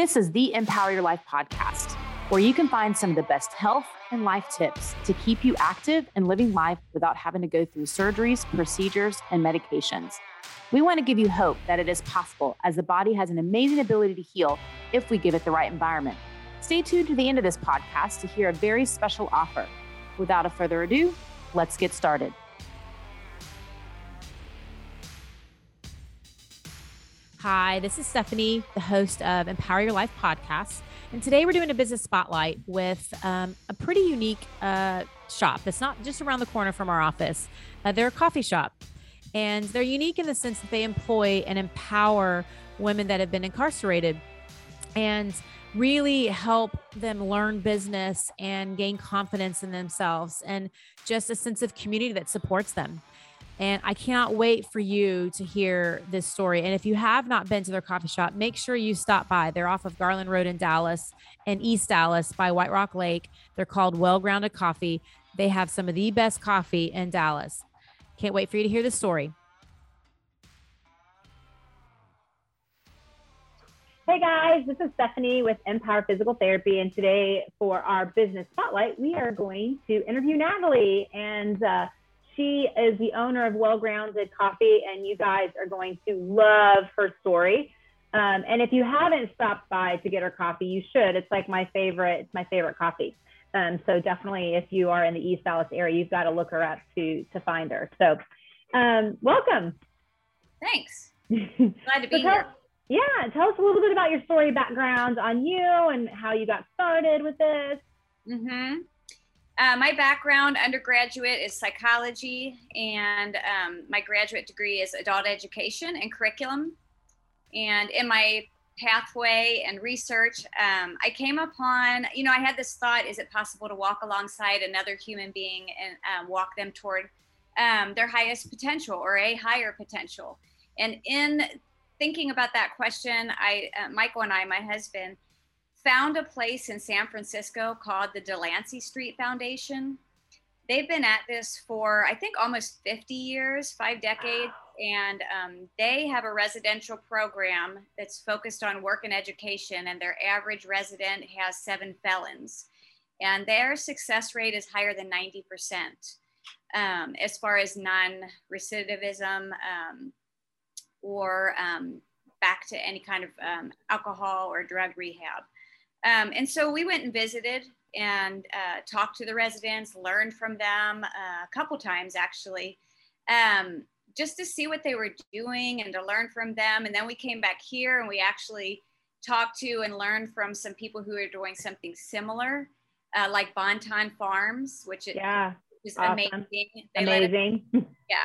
This is the mPower Your Life podcast, where you can find some of the best health and life tips to keep you active and living life without having to go through surgeries, procedures, and medications. We want to give you hope that it is possible, as the body has an amazing ability to heal if we give it the right environment. Stay tuned to the end of this podcast to hear a very special offer. Without a further ado, let's get started. Hi, this is Stefani, the host of mPower Your Life podcast. And today we're doing a business spotlight with um, a pretty unique uh, shop that's not just around the corner from our office. Uh, they're a coffee shop. And they're unique in the sense that they employ and empower women that have been incarcerated and really help them learn business and gain confidence in themselves and just a sense of community that supports them. And I cannot wait for you to hear this story. And if you have not been to their coffee shop, make sure you stop by. They're off of Garland Road in Dallas and East Dallas by White Rock Lake. They're called Well Grounded Coffee. They have some of the best coffee in Dallas. Can't wait for you to hear the story. Hey guys, this is Stefani with mPower Physical Therapy, and today for our business spotlight, we are going to interview Natalie, and uh, she is the owner of Well Grounded Coffee, and you guys are going to love her story. Um, and if you haven't stopped by to get her coffee, you should. It's like my favorite. It's my favorite coffee. Um, so definitely, if you are in the East Dallas area, you've got to look her up to to find her. So, um, welcome. Thanks. Glad to be tell, here. Yeah, tell us a little bit about your story, background on you, and how you got started with this. Mm-hmm. Uh, my background, undergraduate, is psychology, and um, my graduate degree is adult education and curriculum. And in my pathway and research, um, I came upon, you know, I had this thought is it possible to walk alongside another human being and um, walk them toward um, their highest potential or a higher potential? And in thinking about that question, I, uh, Michael and I, my husband, found a place in San Francisco called the Delancey Street Foundation. They've been at this for, I think, almost 50 years, five decades and um, they have a residential program that's focused on work and education and their average resident has seven felons. And their success rate is higher than 90% um, as far as non-recidivism um, or um, back to any kind of um, alcohol or drug rehab um, and so we went and visited and uh, talked to the residents learned from them uh, a couple times actually um, just to see what they were doing and to learn from them. And then we came back here and we actually talked to and learned from some people who are doing something similar, uh, like Bonton Farms, which is, yeah, is awesome. amazing. They amazing. Us, yeah.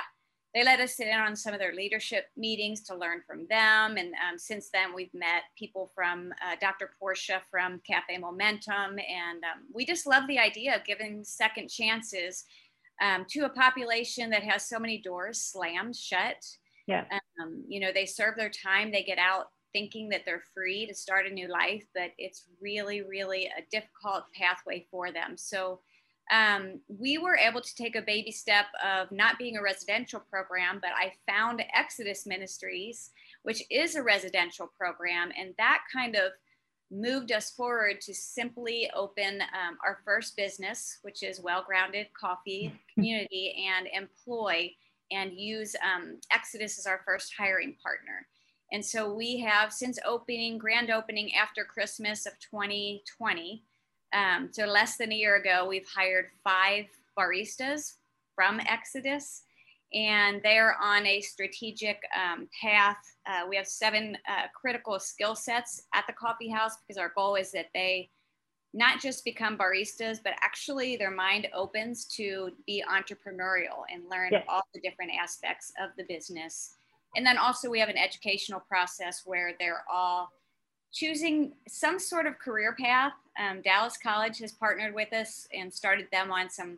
They let us sit in on some of their leadership meetings to learn from them. And um, since then, we've met people from uh, Dr. Portia from Cafe Momentum. And um, we just love the idea of giving second chances um, to a population that has so many doors slammed shut. Yeah. Um, you know, they serve their time, they get out thinking that they're free to start a new life, but it's really, really a difficult pathway for them. So um, we were able to take a baby step of not being a residential program, but I found Exodus Ministries, which is a residential program, and that kind of moved us forward to simply open um, our first business, which is Well Grounded Coffee Community, and employ and use um, Exodus as our first hiring partner. And so we have since opening, grand opening after Christmas of 2020, um, so less than a year ago, we've hired five baristas from Exodus and they're on a strategic um, path. Uh, we have seven uh, critical skill sets at the coffee house because our goal is that they not just become baristas, but actually their mind opens to be entrepreneurial and learn yes. all the different aspects of the business. And then also we have an educational process where they're all choosing some sort of career path. Um, Dallas College has partnered with us and started them on some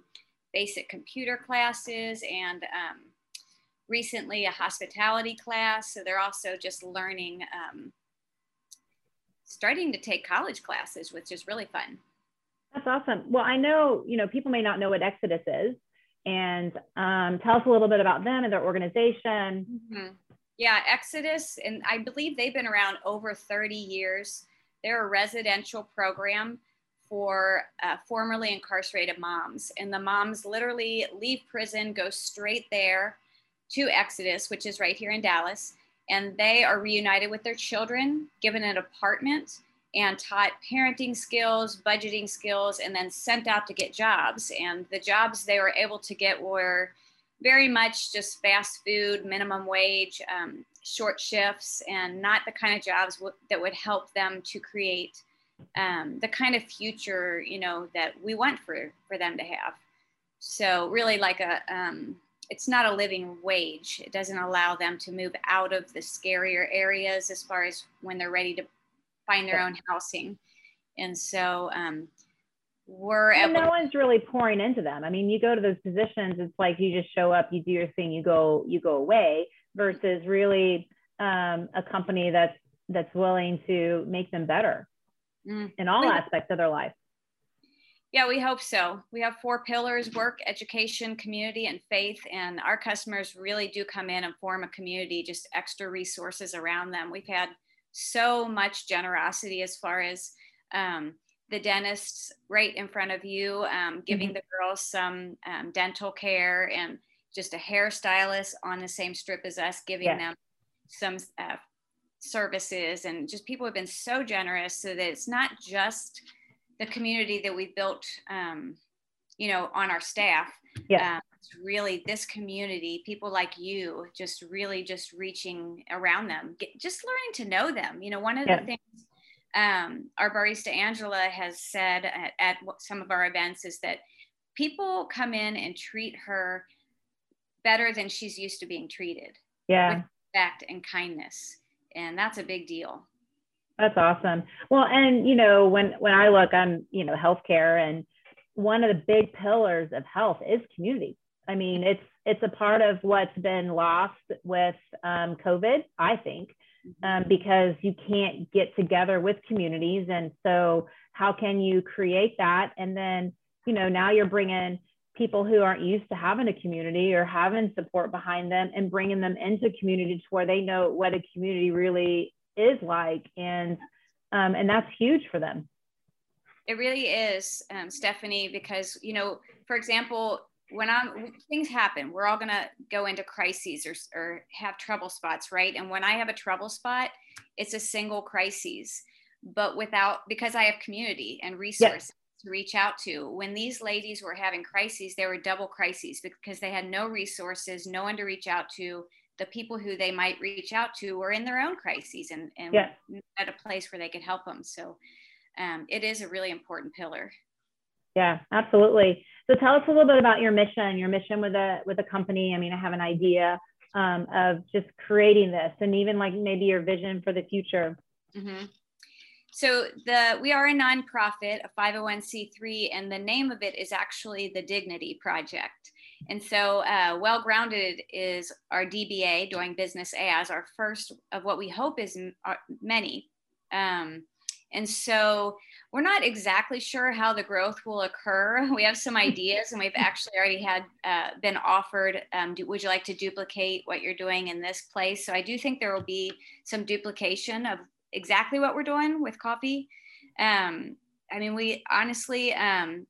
basic computer classes and um, recently a hospitality class. So they're also just learning, um, starting to take college classes, which is really fun. That's awesome. Well, I know, you know, people may not know what Exodus is. And um, tell us a little bit about them and their organization. Mm-hmm. Yeah, Exodus, and I believe they've been around over 30 years. They're a residential program for uh, formerly incarcerated moms. And the moms literally leave prison, go straight there to Exodus, which is right here in Dallas. And they are reunited with their children, given an apartment, and taught parenting skills, budgeting skills, and then sent out to get jobs. And the jobs they were able to get were very much just fast food, minimum wage, um, short shifts, and not the kind of jobs w- that would help them to create um, the kind of future you know that we want for for them to have. So really, like a um, it's not a living wage. It doesn't allow them to move out of the scarier areas as far as when they're ready to find their own housing. And so um, we're and no one's really pouring into them. I mean, you go to those positions, it's like you just show up, you do your thing, you go, you go away. Versus really um, a company that's that's willing to make them better mm. in all aspects of their life. Yeah, we hope so. We have four pillars work, education, community, and faith. And our customers really do come in and form a community, just extra resources around them. We've had so much generosity as far as um, the dentists right in front of you, um, giving mm-hmm. the girls some um, dental care, and just a hairstylist on the same strip as us, giving yeah. them some uh, services. And just people have been so generous so that it's not just the community that we built, um, you know, on our staff. Yeah. Um, it's really this community, people like you, just really just reaching around them, get, just learning to know them. You know, one of yeah. the things um, our barista Angela has said at, at some of our events is that people come in and treat her better than she's used to being treated. Yeah. With respect and kindness. And that's a big deal. That's awesome. Well, and you know, when when I look, I'm you know healthcare, and one of the big pillars of health is community. I mean, it's it's a part of what's been lost with um, COVID, I think, um, because you can't get together with communities, and so how can you create that? And then you know now you're bringing people who aren't used to having a community or having support behind them and bringing them into community to where they know what a community really is like and um, and that's huge for them. It really is um, Stefani because you know for example when i'm things happen we're all going to go into crises or, or have trouble spots right? And when i have a trouble spot it's a single crisis but without because i have community and resources to reach out to. When these ladies were having crises, they were double crises because they had no resources, no one to reach out to. The people who they might reach out to were in their own crises and, and yeah. at a place where they could help them. So um, it is a really important pillar. Yeah, absolutely. So tell us a little bit about your mission, your mission with a with a company. I mean, I have an idea um, of just creating this, and even like maybe your vision for the future. Mm-hmm. So the we are a nonprofit, a 501c3, and the name of it is actually the Dignity Project. And so, uh, Well Grounded is our DBA, doing business as our first of what we hope is m- uh, many. Um, and so, we're not exactly sure how the growth will occur. We have some ideas, and we've actually already had uh, been offered. Um, do, would you like to duplicate what you're doing in this place? So, I do think there will be some duplication of exactly what we're doing with coffee. Um, I mean, we honestly, um,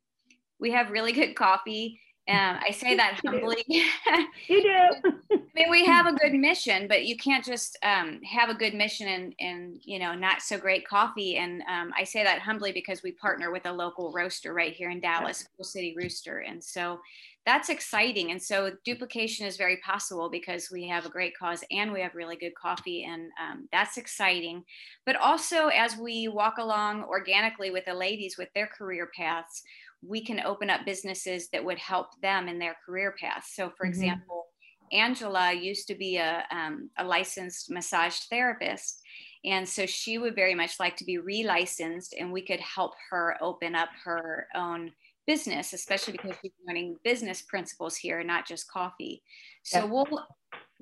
we have really good coffee. Um, I say that humbly. you do. I mean, we have a good mission, but you can't just um, have a good mission and, and you know not so great coffee. And um, I say that humbly because we partner with a local roaster right here in Dallas, Full City Rooster, and so that's exciting. And so duplication is very possible because we have a great cause and we have really good coffee, and um, that's exciting. But also, as we walk along organically with the ladies with their career paths, we can open up businesses that would help them in their career path. So, for mm-hmm. example, Angela used to be a, um, a licensed massage therapist. And so she would very much like to be relicensed, and we could help her open up her own business, especially because she's learning business principles here, not just coffee. So we'll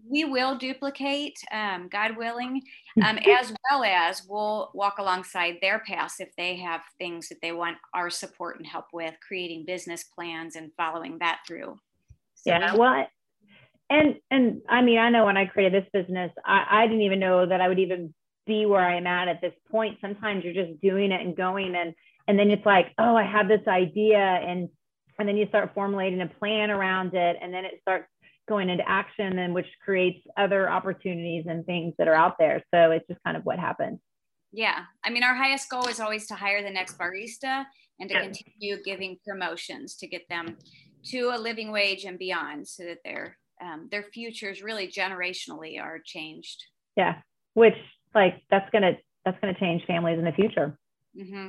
we will duplicate, um, God willing, um, as well as we'll walk alongside their paths if they have things that they want our support and help with, creating business plans and following that through. So yeah, we- well, and and I mean, I know when I created this business, I, I didn't even know that I would even be where I'm at at this point. Sometimes you're just doing it and going and and then it's like, oh, I have this idea and and then you start formulating a plan around it and then it starts going into action and which creates other opportunities and things that are out there. So it's just kind of what happens. Yeah. I mean, our highest goal is always to hire the next barista and to yeah. continue giving promotions to get them to a living wage and beyond so that their um, their futures really generationally are changed. Yeah. Which like that's gonna that's gonna change families in the future. Mm-hmm.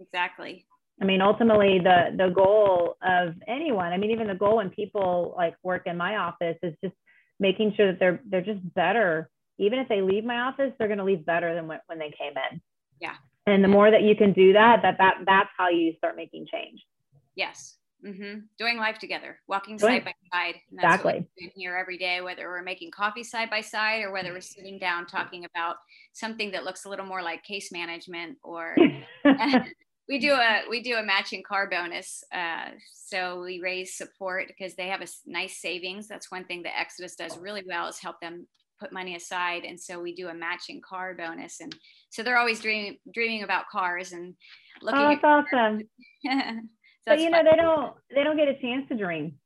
Exactly. I mean, ultimately, the the goal of anyone, I mean, even the goal when people like work in my office is just making sure that they're they're just better. Even if they leave my office, they're going to leave better than when, when they came in. Yeah. And the more that you can do that, that that that's how you start making change. Yes. Mm-hmm. Doing life together, walking side by side. exactly. here every day, whether we're making coffee side by side or whether we're sitting down talking about something that looks a little more like case management or we do a we do a matching car bonus uh, so we raise support because they have a nice savings. That's one thing that exodus does really well is help them put money aside and so we do a matching car bonus and so they're always dreaming dreaming about cars and looking oh, that's awesome. So but you know they don't they don't get a chance to dream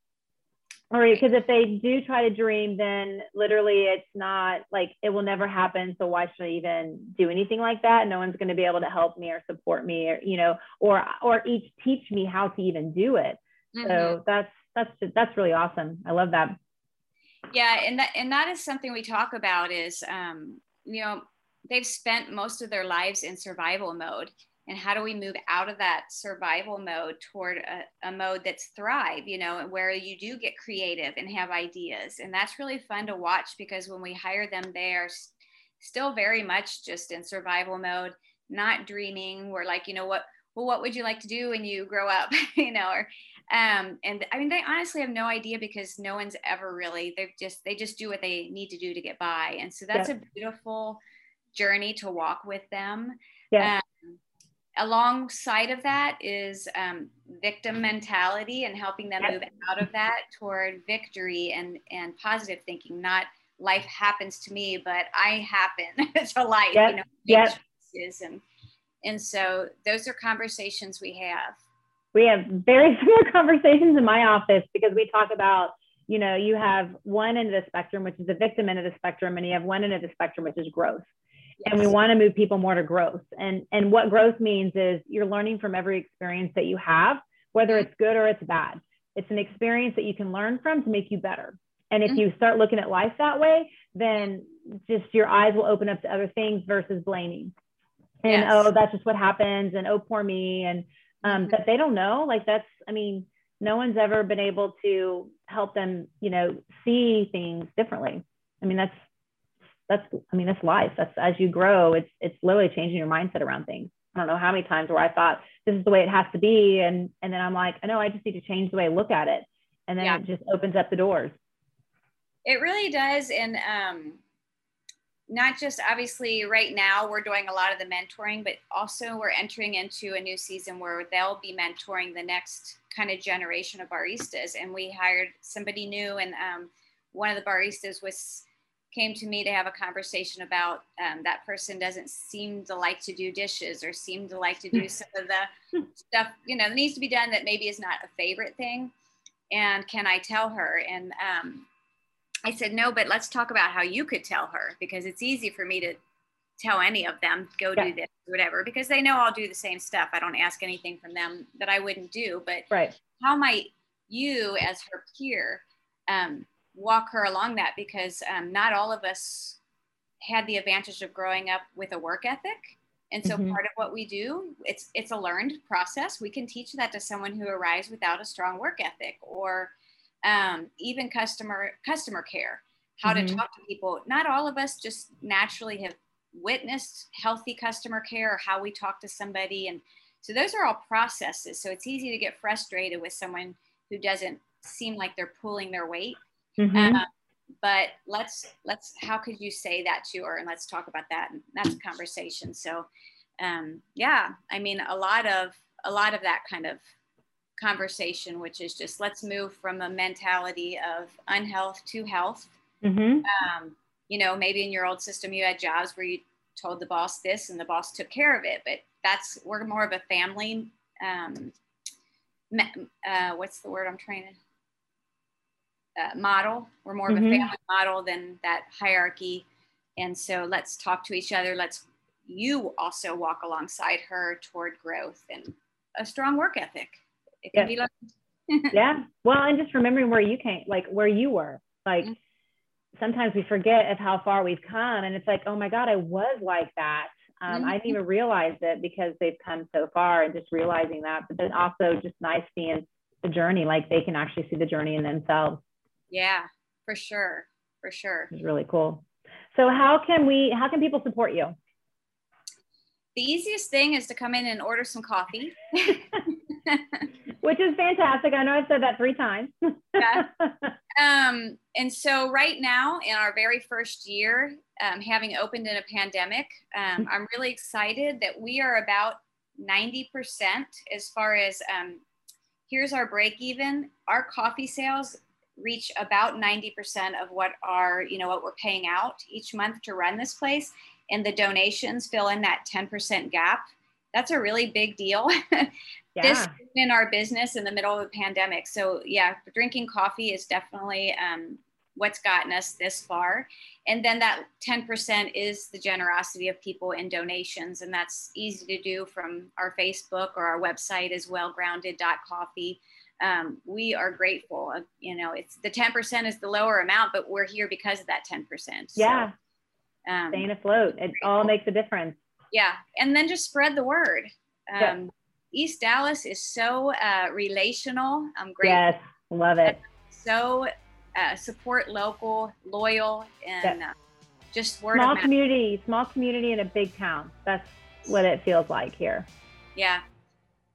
or because if they do try to dream then literally it's not like it will never happen so why should i even do anything like that? No one's going to be able to help me or support me or you know or or each teach me how to even do it. Mm-hmm. so that's that's that's really awesome. I love that. Yeah and that and that is something we talk about is um you know they've spent most of their lives in survival mode and how do we move out of that survival mode toward a, a, mode that's thrive you know where you do get creative and have ideas? And that's really fun to watch because when we hire them they are still very much just in survival mode not dreaming. We're like you know what? Well what would you like to do when you grow up? You know or um and i mean they honestly have no idea because no one's ever really they've just they just do what they need to do to get by. And so that's a beautiful journey to walk with them. Yeah um, alongside of that is um, victim mentality and helping them move out of that toward victory and and positive thinking not life happens to me but i happen to life yep. you know yep. and and so those are conversations we have we have very similar conversations in my office because we talk about you know you have one end of the spectrum which is the victim end of the spectrum and you have one end of the spectrum which is growth and we want to move people more to growth. And and what growth means is you're learning from every experience that you have whether it's good or it's bad. It's an experience that you can learn from to make you better. And if mm-hmm. you start looking at life that way then just your eyes will open up to other things versus blaming. And yes. oh that's just what happens and oh poor me and um, mm-hmm. but they don't know. Like that's i mean no one's ever been able to help them you know see things differently. I mean that's that's I mean that's life. That's as you grow, it's it's literally changing your mindset around things. I don't know how many times where I thought this is the way it has to be, and and then I'm like, I know I just need to change the way I look at it, and then yeah. it just opens up the doors. It really does, and um, not just obviously right now we're doing a lot of the mentoring, but also we're entering into a new season where they'll be mentoring the next kind of generation of baristas, and we hired somebody new, and um, one of the baristas was came to me to have a conversation about um, that person doesn't seem to like to do dishes or seem to like to do some of the stuff you know that needs to be done that maybe is not a favorite thing. And can i tell her? And um, i said no but let's talk about how you could tell her because it's easy for me to tell any of them go yeah. do this or whatever because they know i'll do the same stuff. I don't ask anything from them that i wouldn't do but right. how might you as her peer um, walk her along that because um, not all of us had the advantage of growing up with a work ethic. And so mm-hmm. part of what we do it's it's a learned process. We can teach that to someone who arrives without a strong work ethic or um, even customer customer care how mm-hmm. to talk to people. Not all of us just naturally have witnessed healthy customer care or how we talk to somebody. And so those are all processes. So it's easy to get frustrated with someone who doesn't seem like they're pulling their weight Mm-hmm. Uh, but let's let's how could you say that to her and let's talk about that and that's a conversation so um, yeah i mean a lot of a lot of that kind of conversation which is just let's move from a mentality of unhealth to health mm-hmm. um, you know maybe in your old system you had jobs where you told the boss this and the boss took care of it. But that's, we're more of a family, um, uh, what's the word I'm trying to, uh, model. We're more mm-hmm. of a mm-hmm. family model than that hierarchy. And so let's talk to each other. Let's, you also walk alongside her toward growth and a strong work ethic. It can yeah. be yeah. Well, and just remembering where you came, like where you were, like, mm-hmm sometimes we forget of how far we've come and it's like oh my god i was like that um, mm-hmm. i didn't even realize it because they've come so far and just realizing that but then also just nice seeing the journey like they can actually see the journey in themselves yeah for sure for sure it's really cool so how can we how can people support you the easiest thing is to come in and order some coffee which is fantastic. I know I've said that three times. yeah. Um, and so, right now, in our very first year, um, having opened in a pandemic, um, I'm really excited that we are about 90% as far as um, here's our break even. Our coffee sales reach about 90% of what are, you know, what we're paying out each month to run this place. And the donations fill in that 10% gap that's a really big deal. yeah. This in our business in the middle of a pandemic. So yeah, drinking coffee is definitely um, what's gotten us this far. And then that 10% is the generosity of people in donations. And that's easy to do from our Facebook or our website as well, grounded.coffee. Um, we are grateful. You know, it's the 10% is the lower amount, but we're here because of that 10%. Yeah. So, um, Staying afloat. It all makes a difference. Yeah and then just spread the word. Um, east dallas is so uh, relational. I'm great. Yes love it. So uh, support local loyal and uh, just word small community small community in a big town. That's what it feels like here. Yeah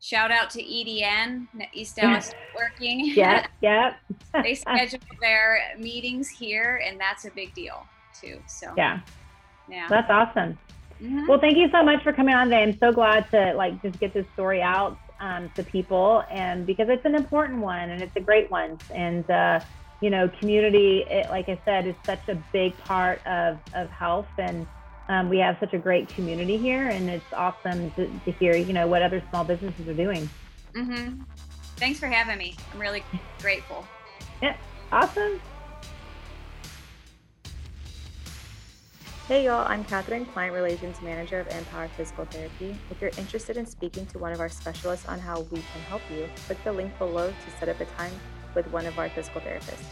shout out to edn east dallas working yeah yeah they schedule their meetings here and that's a big deal too so. Yeah. Yeah. That's awesome. Mm-hmm. Well, thank you so much for coming on today. I'm so glad to like just get this story out um, to people, and because it's an important one and it's a great one, and uh, you know, community, it, like I said, is such a big part of of health, and um, we have such a great community here, and it's awesome to, to hear, you know, what other small businesses are doing. Mm-hmm. Thanks for having me. I'm really grateful. Yeah, awesome. Hey y'all, I'm Catherine, Client Relations Manager of mPower Physical Therapy. If you're interested in speaking to one of our specialists on how we can help you, click the link below to set up a time with one of our physical therapists.